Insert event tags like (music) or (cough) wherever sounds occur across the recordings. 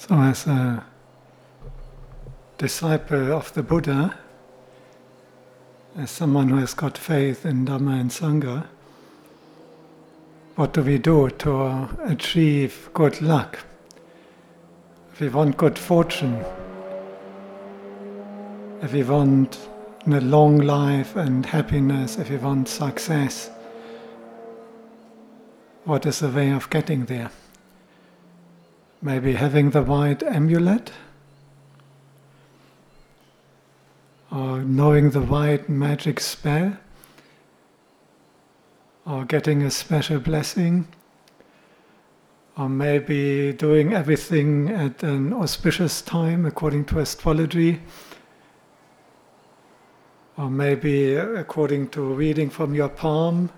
So, as a disciple of the Buddha, as someone who has got faith in Dhamma and Sangha, what do we do to achieve good luck? If we want good fortune, if we want a long life and happiness, if we want success, what is the way of getting there? Maybe having the white amulet, or knowing the white magic spell, or getting a special blessing, or maybe doing everything at an auspicious time according to astrology, or maybe uh, according to reading from your palm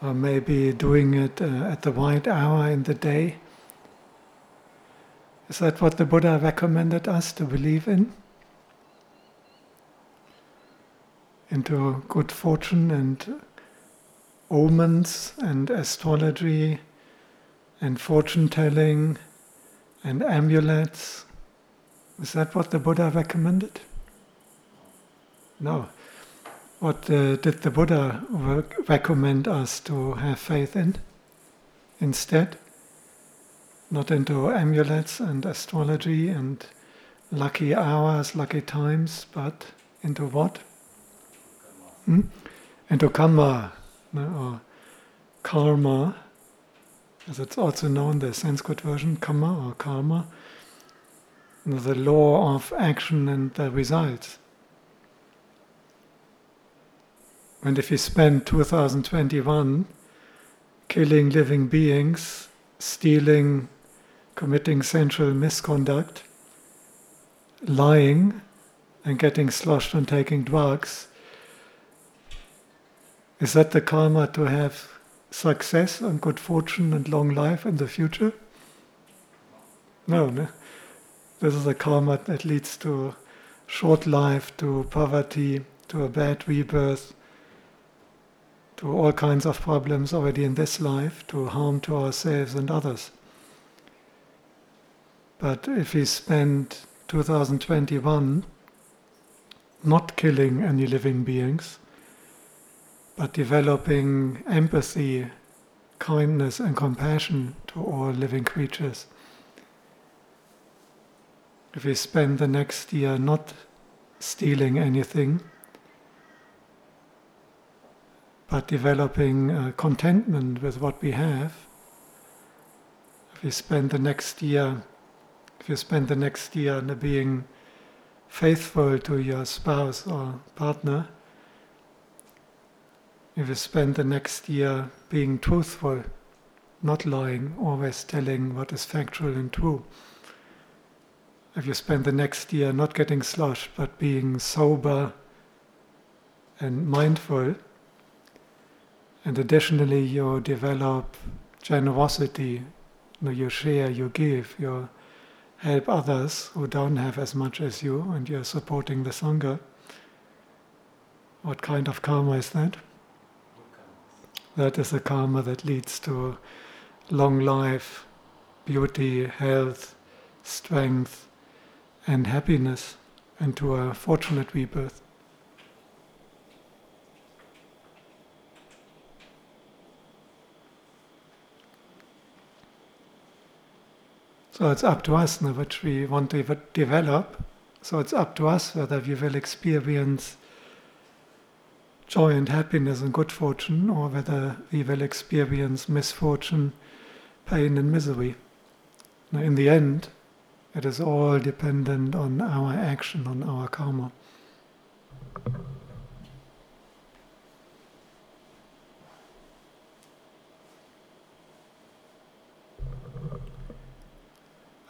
or maybe doing it uh, at the right hour in the day. Is that what the Buddha recommended us to believe in? Into good fortune and omens and astrology and fortune telling and amulets. Is that what the Buddha recommended? No. What uh, did the Buddha recommend us to have faith in instead? Not into amulets and astrology and lucky hours, lucky times, but into what? Hmm? Into kamma, or karma, as it's also known, the Sanskrit version, kamma or karma, the law of action and the results. And if you spend 2021 killing living beings, stealing, committing sensual misconduct, lying, and getting sloshed on taking drugs, is that the karma to have success and good fortune and long life in the future? No, no. This is a karma that leads to short life, to poverty, to a bad rebirth, to all kinds of problems already in this life, to harm to ourselves and others. But if we spend 2021 not killing any living beings, but developing empathy, kindness, and compassion to all living creatures, if we spend the next year not stealing anything, but developing uh, contentment with what we have. If you spend the next year, if you spend the next year being faithful to your spouse or partner, if you spend the next year being truthful, not lying, always telling what is factual and true, if you spend the next year not getting sloshed but being sober and mindful, and additionally, you develop generosity. You, share, you give, you help others who don't have as much as you, and you're supporting the Sangha. What kind of karma is that? That is a karma that leads to long life, beauty, health, strength, and happiness, and to a fortunate rebirth. So it's up to us now which we want to develop. So it's up to us whether we will experience joy and happiness and good fortune or whether we will experience misfortune, pain and misery. Now in the end, it is all dependent on our action, on our karma.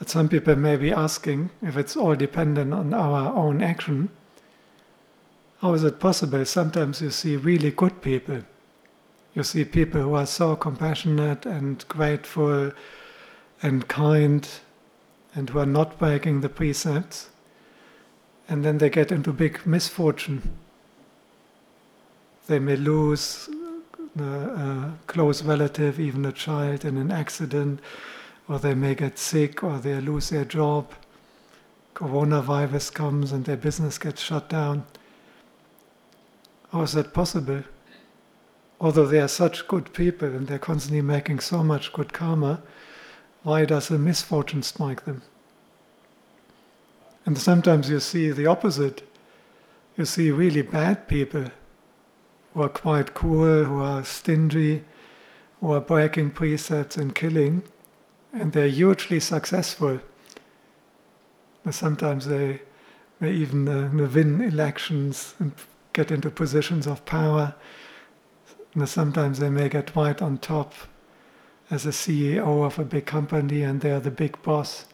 But some people may be asking if it's all dependent on our own action. How is it possible? Sometimes you see really good people. You see people who are so compassionate and grateful and kind and who are not breaking the precepts. And then they get into big misfortune. They may lose a uh, close relative, even a child, in an accident, or they may get sick, or they lose their job. Coronavirus comes and their business gets shut down. How is that possible? Although they are such good people and they're constantly making so much good karma, why does a misfortune strike them? And sometimes you see the opposite. You see really bad people who are quite cruel, who are stingy, who are breaking precepts and killing, and they're hugely successful. Sometimes they, they even uh, win elections and get into positions of power. Sometimes they may get right on top as a CEO of a big company and they're the big boss.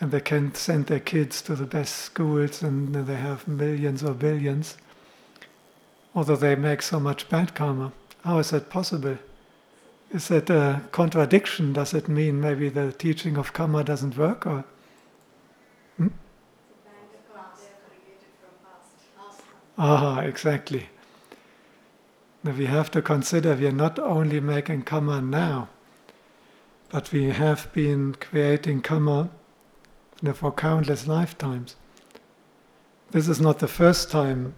And they can send their kids to the best schools and they have millions or billions. Although they make so much bad karma. How is that possible? Is that a contradiction? Does it mean maybe the teaching of karma doesn't work? Or hmm? Ah, exactly. Now we have to consider we are not only making karma now, but we have been creating karma for countless lifetimes. This is not the first time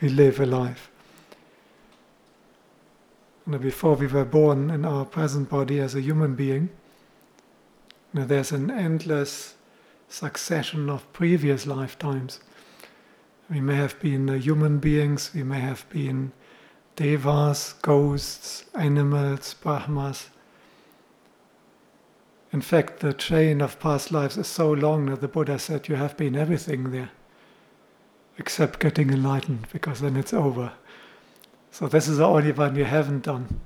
we live a life. You before we were born in our present body as a human being, you know, there's an endless succession of previous lifetimes. We may have been uh, human beings, we may have been devas, ghosts, animals, brahmas. In fact, the chain of past lives is so long that the Buddha said you have been everything there, except getting enlightened, because then it's over. So, this is the only one you haven't done.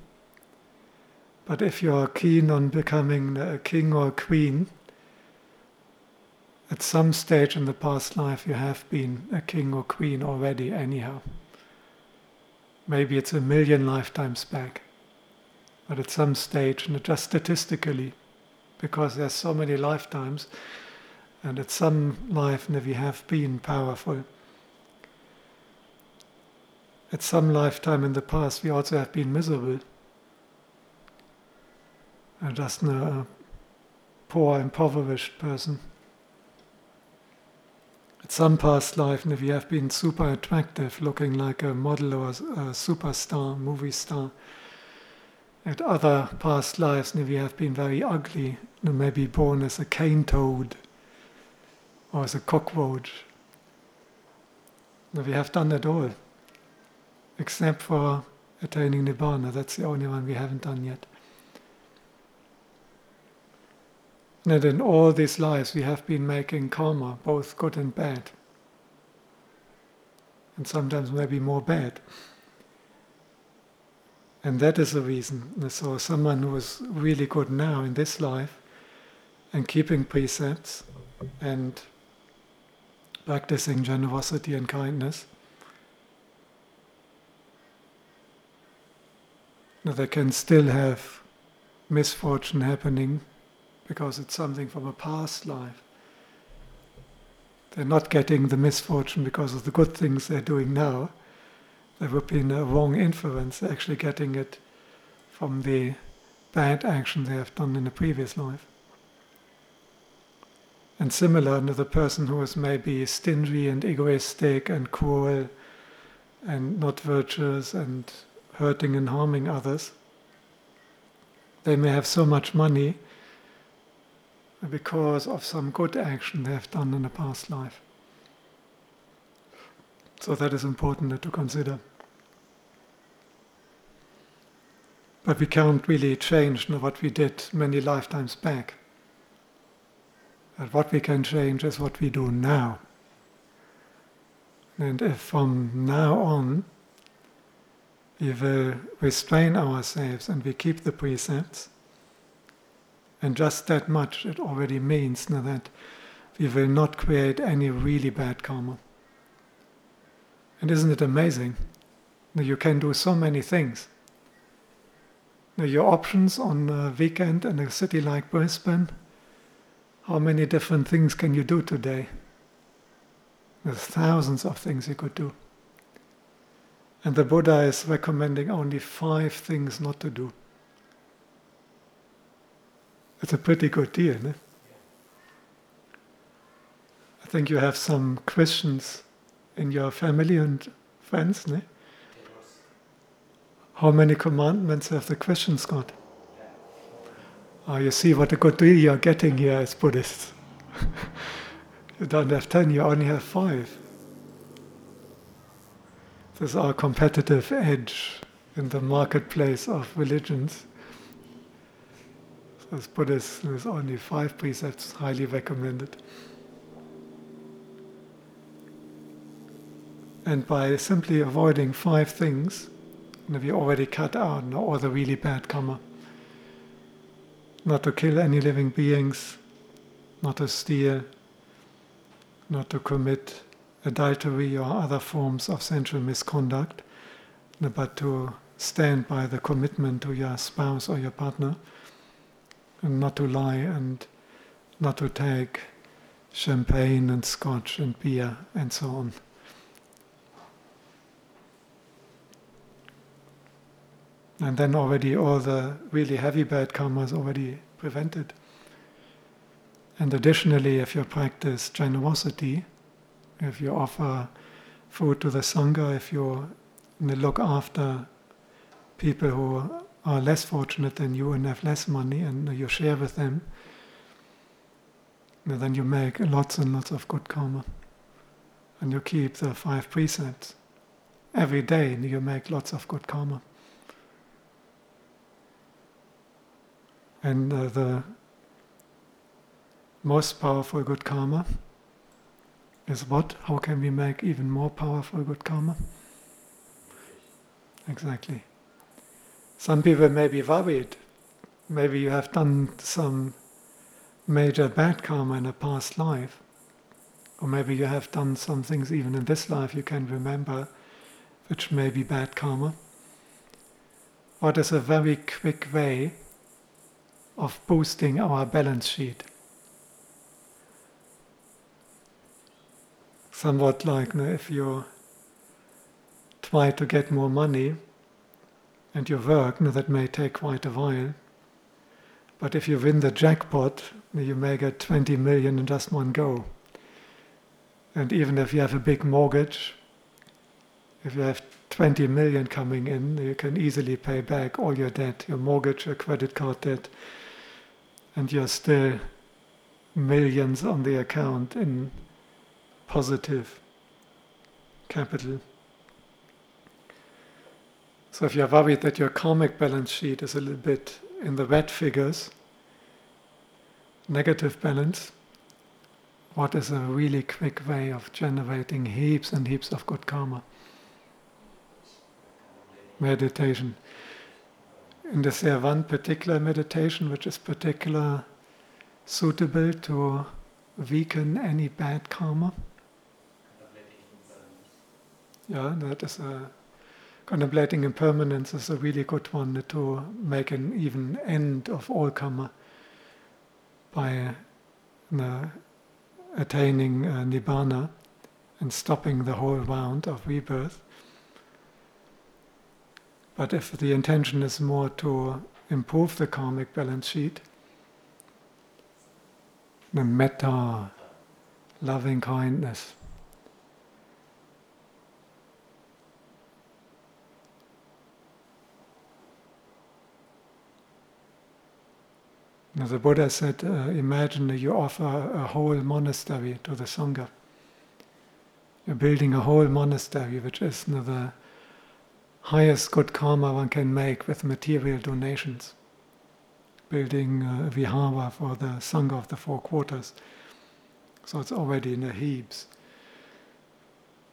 But if you are keen on becoming a king or a queen, at some stage in the past life you have been a king or queen already, anyhow. Maybe it's a million lifetimes back, but at some stage, and just statistically, because there's so many lifetimes, and at some life we have been powerful. At some lifetime in the past, we also have been miserable. And just a poor, impoverished person. At some past life, if you have been super attractive, looking like a model or a superstar, movie star, at other past lives, if you have been very ugly, maybe born as a cane toad or as a cockroach. we have done it all, except for attaining Nibbana. That's the only one we haven't done yet. And in all these lives, we have been making karma, both good and bad. And sometimes maybe more bad. And that is the reason. So, someone who is really good now in this life and keeping precepts and practicing generosity and kindness, they can still have misfortune happening because it's something from a past life. They're not getting the misfortune because of the good things they're doing now. There would be a wrong inference. They're actually getting it from the bad action they have done in a previous life. And similar the person who is maybe stingy and egoistic and cruel and not virtuous and hurting and harming others. They may have so much money because of some good action they have done in a past life. So that is important to consider. But we can't really change what we did many lifetimes back. But what we can change is what we do now. And if from now on we will restrain ourselves and we keep the precepts, and just that much, it already means that we will not create any really bad karma. And isn't it amazing? That you can do so many things. Your options on a weekend in a city like Brisbane, how many different things can you do today? There's thousands of things you could do. And the Buddha is recommending only five things not to do. It's a pretty good deal, no? I think you have some questions in your family and friends, no? How many commandments have the Christians got? Oh, you see what a good deal you're getting here as Buddhists. (laughs) you don't have ten, you only have five. This is our competitive edge in the marketplace of religions. So as Buddhists, there's only five precepts highly recommended. And by simply avoiding five things, we already cut out all the really bad karma. Not to kill any living beings, not to steal, not to commit adultery or other forms of sensual misconduct, but to stand by the commitment to your spouse or your partner, and not to lie and not to take champagne and scotch and beer and so on. And then already all the really heavy bad karma is already prevented. And additionally, if you practice generosity, if you offer food to the Sangha, if you look after people who are less fortunate than you and have less money and you share with them, then you make lots and lots of good karma. And you keep the five precepts. Every day you make lots of good karma. And uh, the most powerful good karma is what? How can we make even more powerful good karma? Exactly. Some people may be worried. Maybe you have done some major bad karma in a past life. Or maybe you have done some things even in this life you can remember, which may be bad karma. What is a very quick way of boosting our balance sheet. Somewhat like you know, if you try to get more money and you work, you know, that may take quite a while. But if you win the jackpot, you may get 20 million in just one go. And even if you have a big mortgage, if you have 20 million coming in, you can easily pay back all your debt, your mortgage, your credit card debt, and you're still millions on the account in positive capital. So if you're worried that your karmic balance sheet is a little bit in the red figures, negative balance, what is a really quick way of generating heaps and heaps of good karma? Meditation. And is there one particular meditation which is particular suitable to weaken any bad karma? Yeah, that is a contemplating impermanence is a really good one to make an even end of all karma by uh, attaining uh, nibbana and stopping the whole round of rebirth. But if the intention is more to improve the karmic balance sheet, the metta, loving kindness, Now the Buddha said, uh, imagine you offer a whole monastery to the Sangha. You're building a whole monastery, which is you know, the highest good karma one can make with material donations. Building a vihara for the Sangha of the Four Quarters. So it's already in the heaps.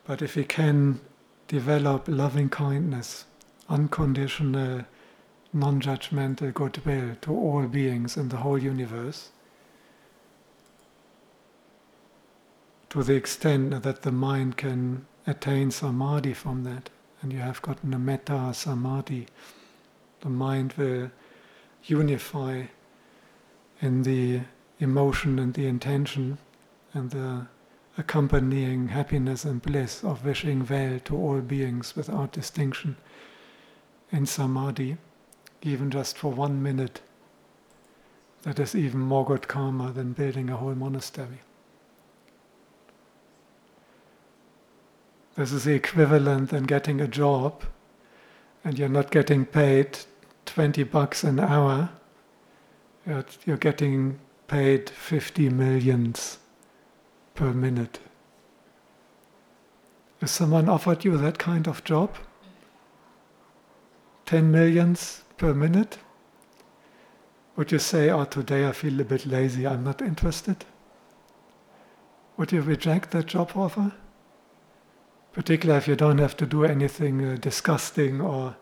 But if we can develop loving kindness, unconditional, non judgmental goodwill to all beings in the whole universe, to the extent that the mind can attain samadhi from that, and you have gotten a metta samadhi, the mind will unify in the emotion and the intention and the accompanying happiness and bliss, of wishing well to all beings without distinction in samadhi, even just for one minute, that is even more good karma than building a whole monastery. This is the equivalent than getting a job and you're not getting paid 20 bucks an hour, you're getting paid 50 millions per minute. If someone offered you that kind of job, 10 millions per minute, would you say, oh, today I feel a bit lazy, I'm not interested? Would you reject that job offer? Particularly if you don't have to do anything uh, disgusting or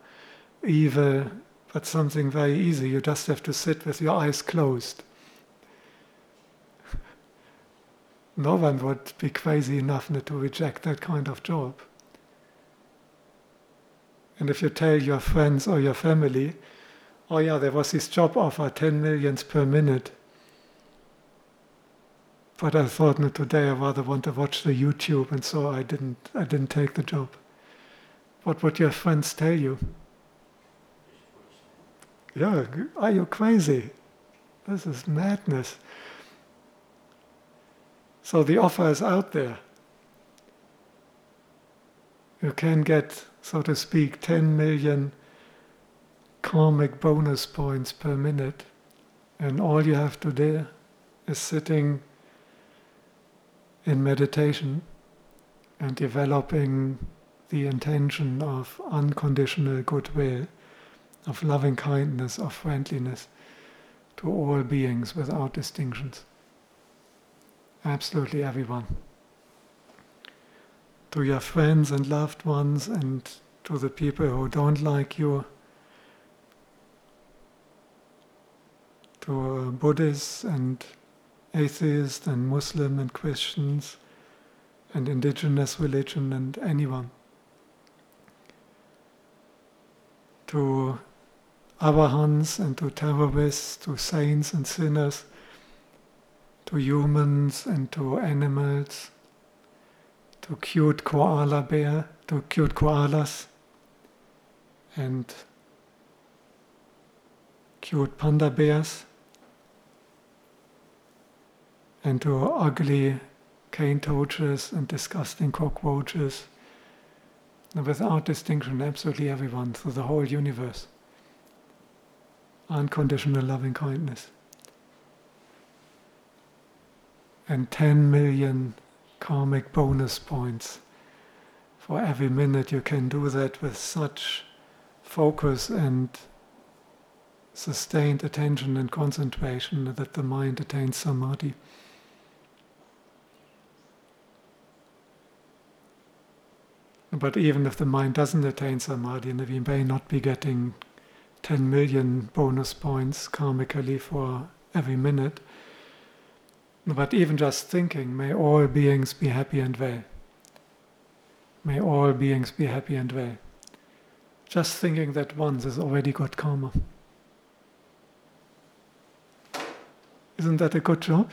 evil, but something very easy. You just have to sit with your eyes closed. (laughs) no one would be crazy enough not to reject that kind of job. And if you tell your friends or your family, oh yeah, there was this job offer, 10 millions per minute. But I thought no, today I rather want to watch the YouTube and so I didn't I didn't take the job. What would your friends tell you? Yeah, are you crazy? This is madness. So the offer is out there. You can get, so to speak, 10 million karmic bonus points per minute, and all you have to do is sitting in meditation and developing the intention of unconditional goodwill of loving kindness, of friendliness to all beings without distinctions. Absolutely everyone. To your friends and loved ones, and to the people who don't like you, to uh, Buddhists and atheists and Muslim and Christians and indigenous religion and anyone. To arahants and to terrorists, to saints and sinners, to humans and to animals, to cute koala bear, to cute koalas, and cute panda bears, and to ugly cane toads and disgusting cockroaches, without distinction, absolutely everyone through the whole universe unconditional loving kindness. And 10 million karmic bonus points for every minute you can do that with such focus and sustained attention and concentration that the mind attains samadhi. But even if the mind doesn't attain samadhi, and we may not be getting 10 million bonus points karmically for every minute. But even just thinking, may all beings be happy and well. May all beings be happy and well. Just thinking that once is already good karma. Isn't that a good job?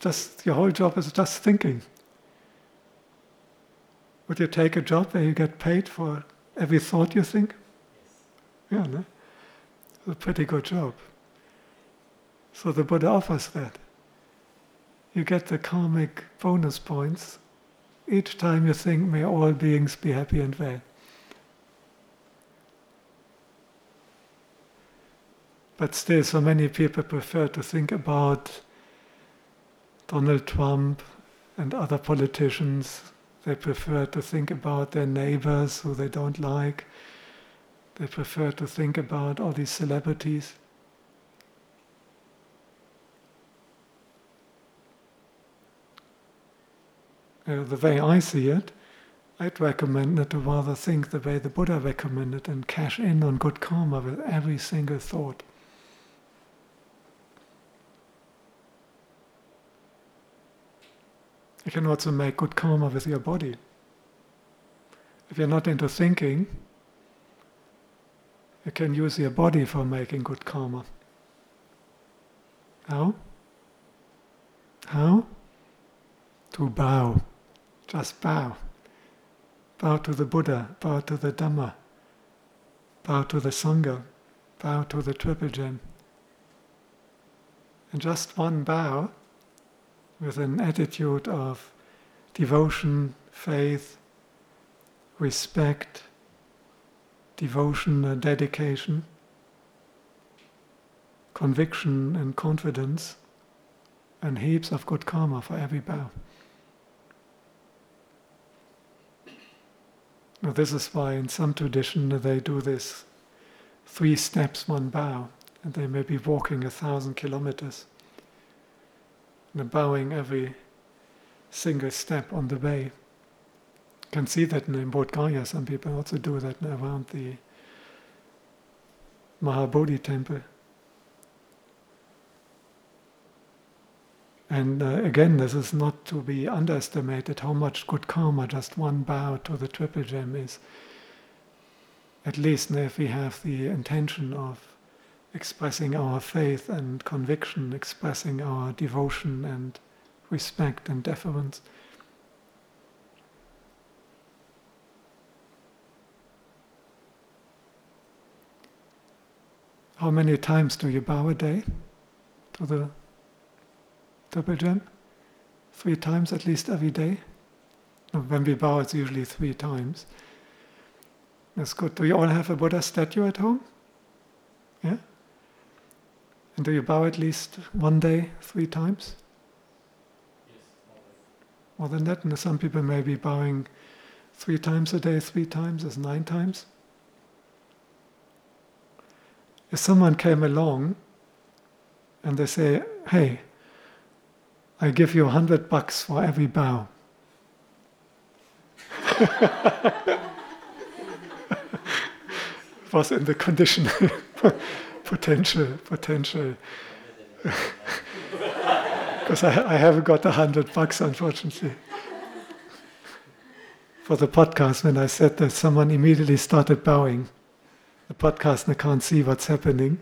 Just your whole job is just thinking. Would you take a job where you get paid for every thought you think? Yeah, no? a pretty good job. So the Buddha offers that. You get the karmic bonus points each time you think, may all beings be happy and well. But still, so many people prefer to think about Donald Trump and other politicians. They prefer to think about their neighbors who they don't like. They prefer to think about all these celebrities. Uh, the way I see it, I'd recommend that to rather think the way the Buddha recommended and cash in on good karma with every single thought. You can also make good karma with your body. If you're not into thinking, you can use your body for making good karma. How? How? to bow, just bow. Bow to the Buddha, bow to the Dhamma, bow to the Sangha, bow to the Triple Gem. And just one bow with an attitude of devotion, faith, respect, devotion and dedication, conviction and confidence, and heaps of good karma for every bow. Now, this is why in some tradition they do this three steps, one bow, and they may be walking a thousand kilometers and bowing every single step on the way. You can see that in Bodh Gaya, some people also do that around the Mahabodhi temple. And uh, again, this is not to be underestimated how much good karma just one bow to the triple gem is. At least if we have the intention of expressing our faith and conviction, expressing our devotion and respect and deference. How many times do you bow a day to the Triple Gem? Three times at least every day? When we bow, it's usually three times. That's good. Do you all have a Buddha statue at home? Yeah? And do you bow at least one day, three times? Yes, More than that? And some people may be bowing three times a day, three times is nine times. If someone came along and they say, hey, I give you a hundred bucks for every bow. (laughs) was in the condition (laughs) potential potential. (laughs) Because I, I haven't got a hundred bucks unfortunately. For the podcast when I said that someone immediately started bowing the podcast I can't see what's happening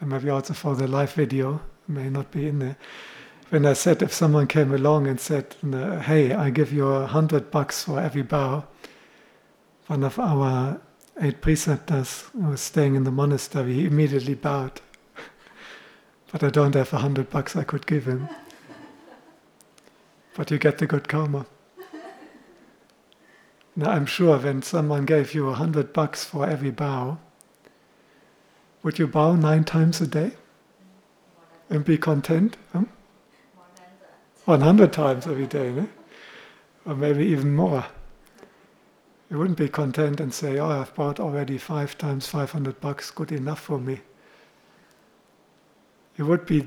and maybe also for the live video may not be in there when I said if someone came along and said, "Hey, I give you a hundred bucks for every bow," one of our eight preceptors who was staying in the monastery, he immediately bowed. (laughs) but I don't have a hundred bucks I could give him. but you get the good karma. Now I'm sure when someone gave you a hundred bucks for every bow, would you bow nine times a day and be content? Huh? 100 times every day, no? or maybe even more. You wouldn't be content and say, oh, I've bought already five times 500 bucks, good enough for me. You would be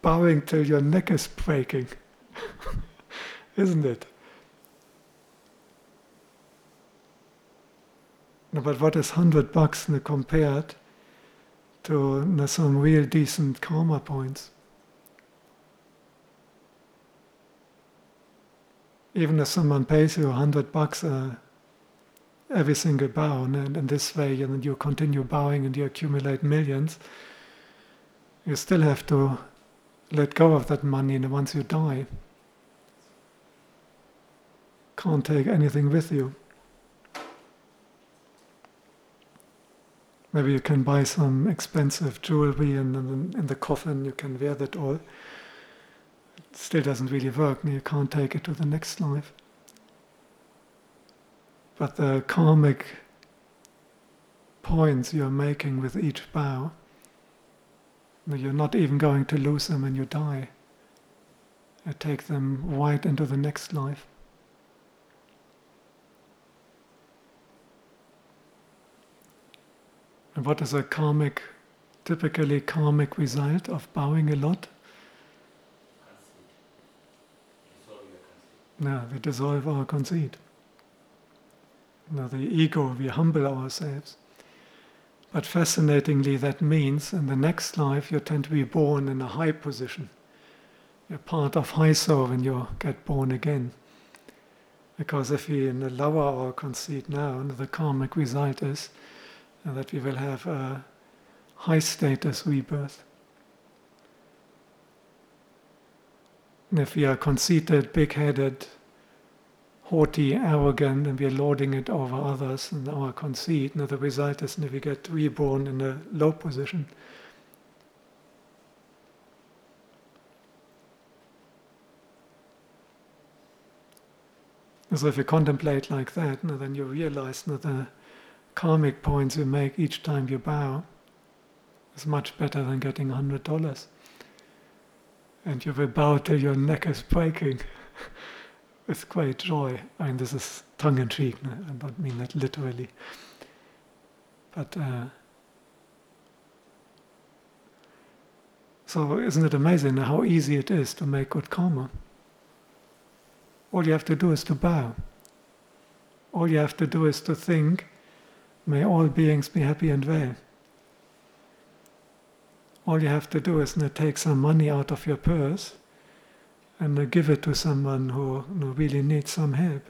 bowing till your neck is breaking, (laughs) isn't it? No, but what is 100 bucks compared to some real decent karma points? Even if someone pays you a hundred bucks uh, every single bow, and in this way you, you continue bowing and you accumulate millions, you still have to let go of that money and once you die. Can't take anything with you. Maybe you can buy some expensive jewelry and in the coffin you can wear that all still doesn't really work, and you can't take it to the next life. But the karmic points you're making with each bow, you're not even going to lose them when you die. You take them right into the next life. And what is a karmic, typically karmic result of bowing a lot? Now we dissolve our conceit. Now the ego, we humble ourselves. But fascinatingly, that means in the next life you tend to be born in a high position. You're part of high soul when you get born again. Because if we lower our conceit now, the karmic result is that we will have a high status rebirth. And if we are conceited, big headed, haughty, arrogant, and we are lording it over others and our conceit, now the result is that we get reborn in a low position. So if you contemplate like that, then you realize that the karmic points you make each time you bow is much better than getting a hundred dollars. And you will bow till your neck is breaking (laughs) with great joy. I mean, this is tongue in cheek, I don't mean that literally. But uh, so, isn't it amazing how easy it is to make good karma? All you have to do is to bow. All you have to do is to think, may all beings be happy and well. All you have to do is to take some money out of your purse and give it to someone who really needs some help.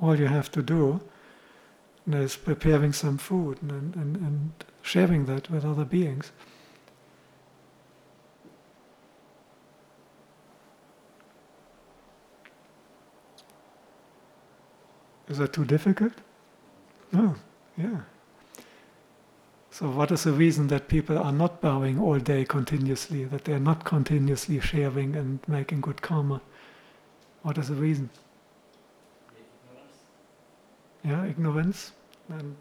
All you have to do is preparing some food and, and, and sharing that with other beings. Is that too difficult? No, yeah. So, what is the reason that people are not bowing all day continuously, that they are not continuously sharing and making good karma? What is the reason? Yeah, ignorance. And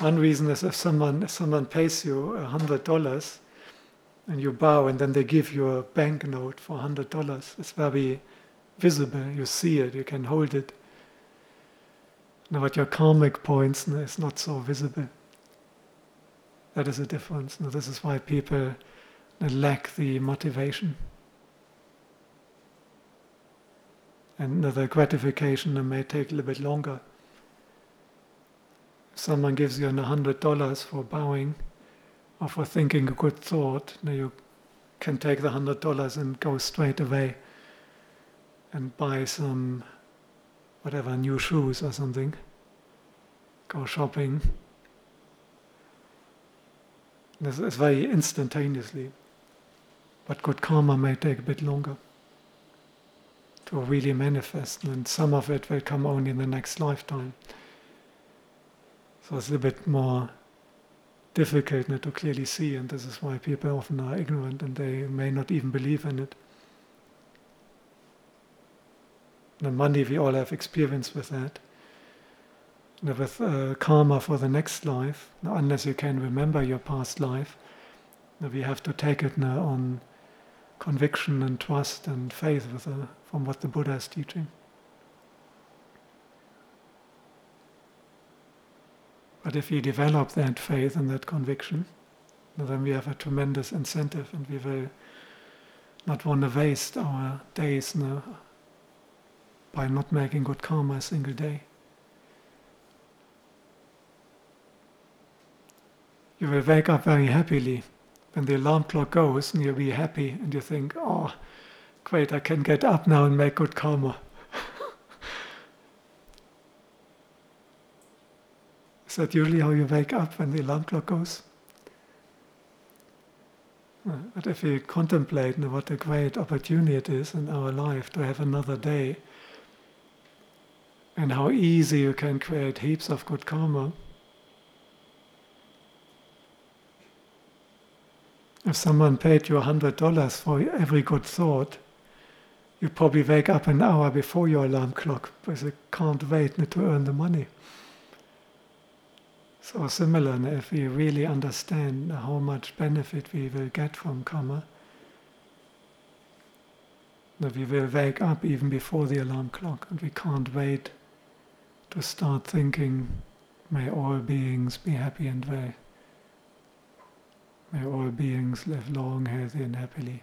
one reason is if someone if someone pays you a hundred dollars and you bow and then they give you a banknote for a hundred dollars, it's very visible, you see it, you can hold it. Now, what your karmic points is not so visible. That is a difference. Now, this is why people lack the motivation. And the gratification may take a little bit longer. If someone gives you a hundred dollars for bowing or for thinking a good thought, you can take the hundred dollars and go straight away and buy some whatever new shoes or something. Go shopping this is very instantaneously. But good karma may take a bit longer to really manifest, and some of it will come only in the next lifetime. So it's a bit more difficult to clearly see, and this is why people often are ignorant and they may not even believe in it. The money, we all have experience with that with uh, karma for the next life, unless you can remember your past life. We have to take it now on conviction and trust and faith the, from what the Buddha is teaching. But if we develop that faith and that conviction, then we have a tremendous incentive and we will not want to waste our days now by not making good karma a single day. You will wake up very happily. When the alarm clock goes, and you'll be happy, and you think, oh, great, I can get up now and make good karma. (laughs) Is that usually how you wake up when the alarm clock goes? Uh, but if we contemplate what a great opportunity it is in our life to have another day, and how easy you can create heaps of good karma, If someone paid you $100 for every good thought, you probably wake up an hour before your alarm clock because you can't wait to earn the money. So similar, if we really understand how much benefit we will get from karma, that we will wake up even before the alarm clock and we can't wait to start thinking, may all beings be happy and well. May all beings live long, healthy, and happily.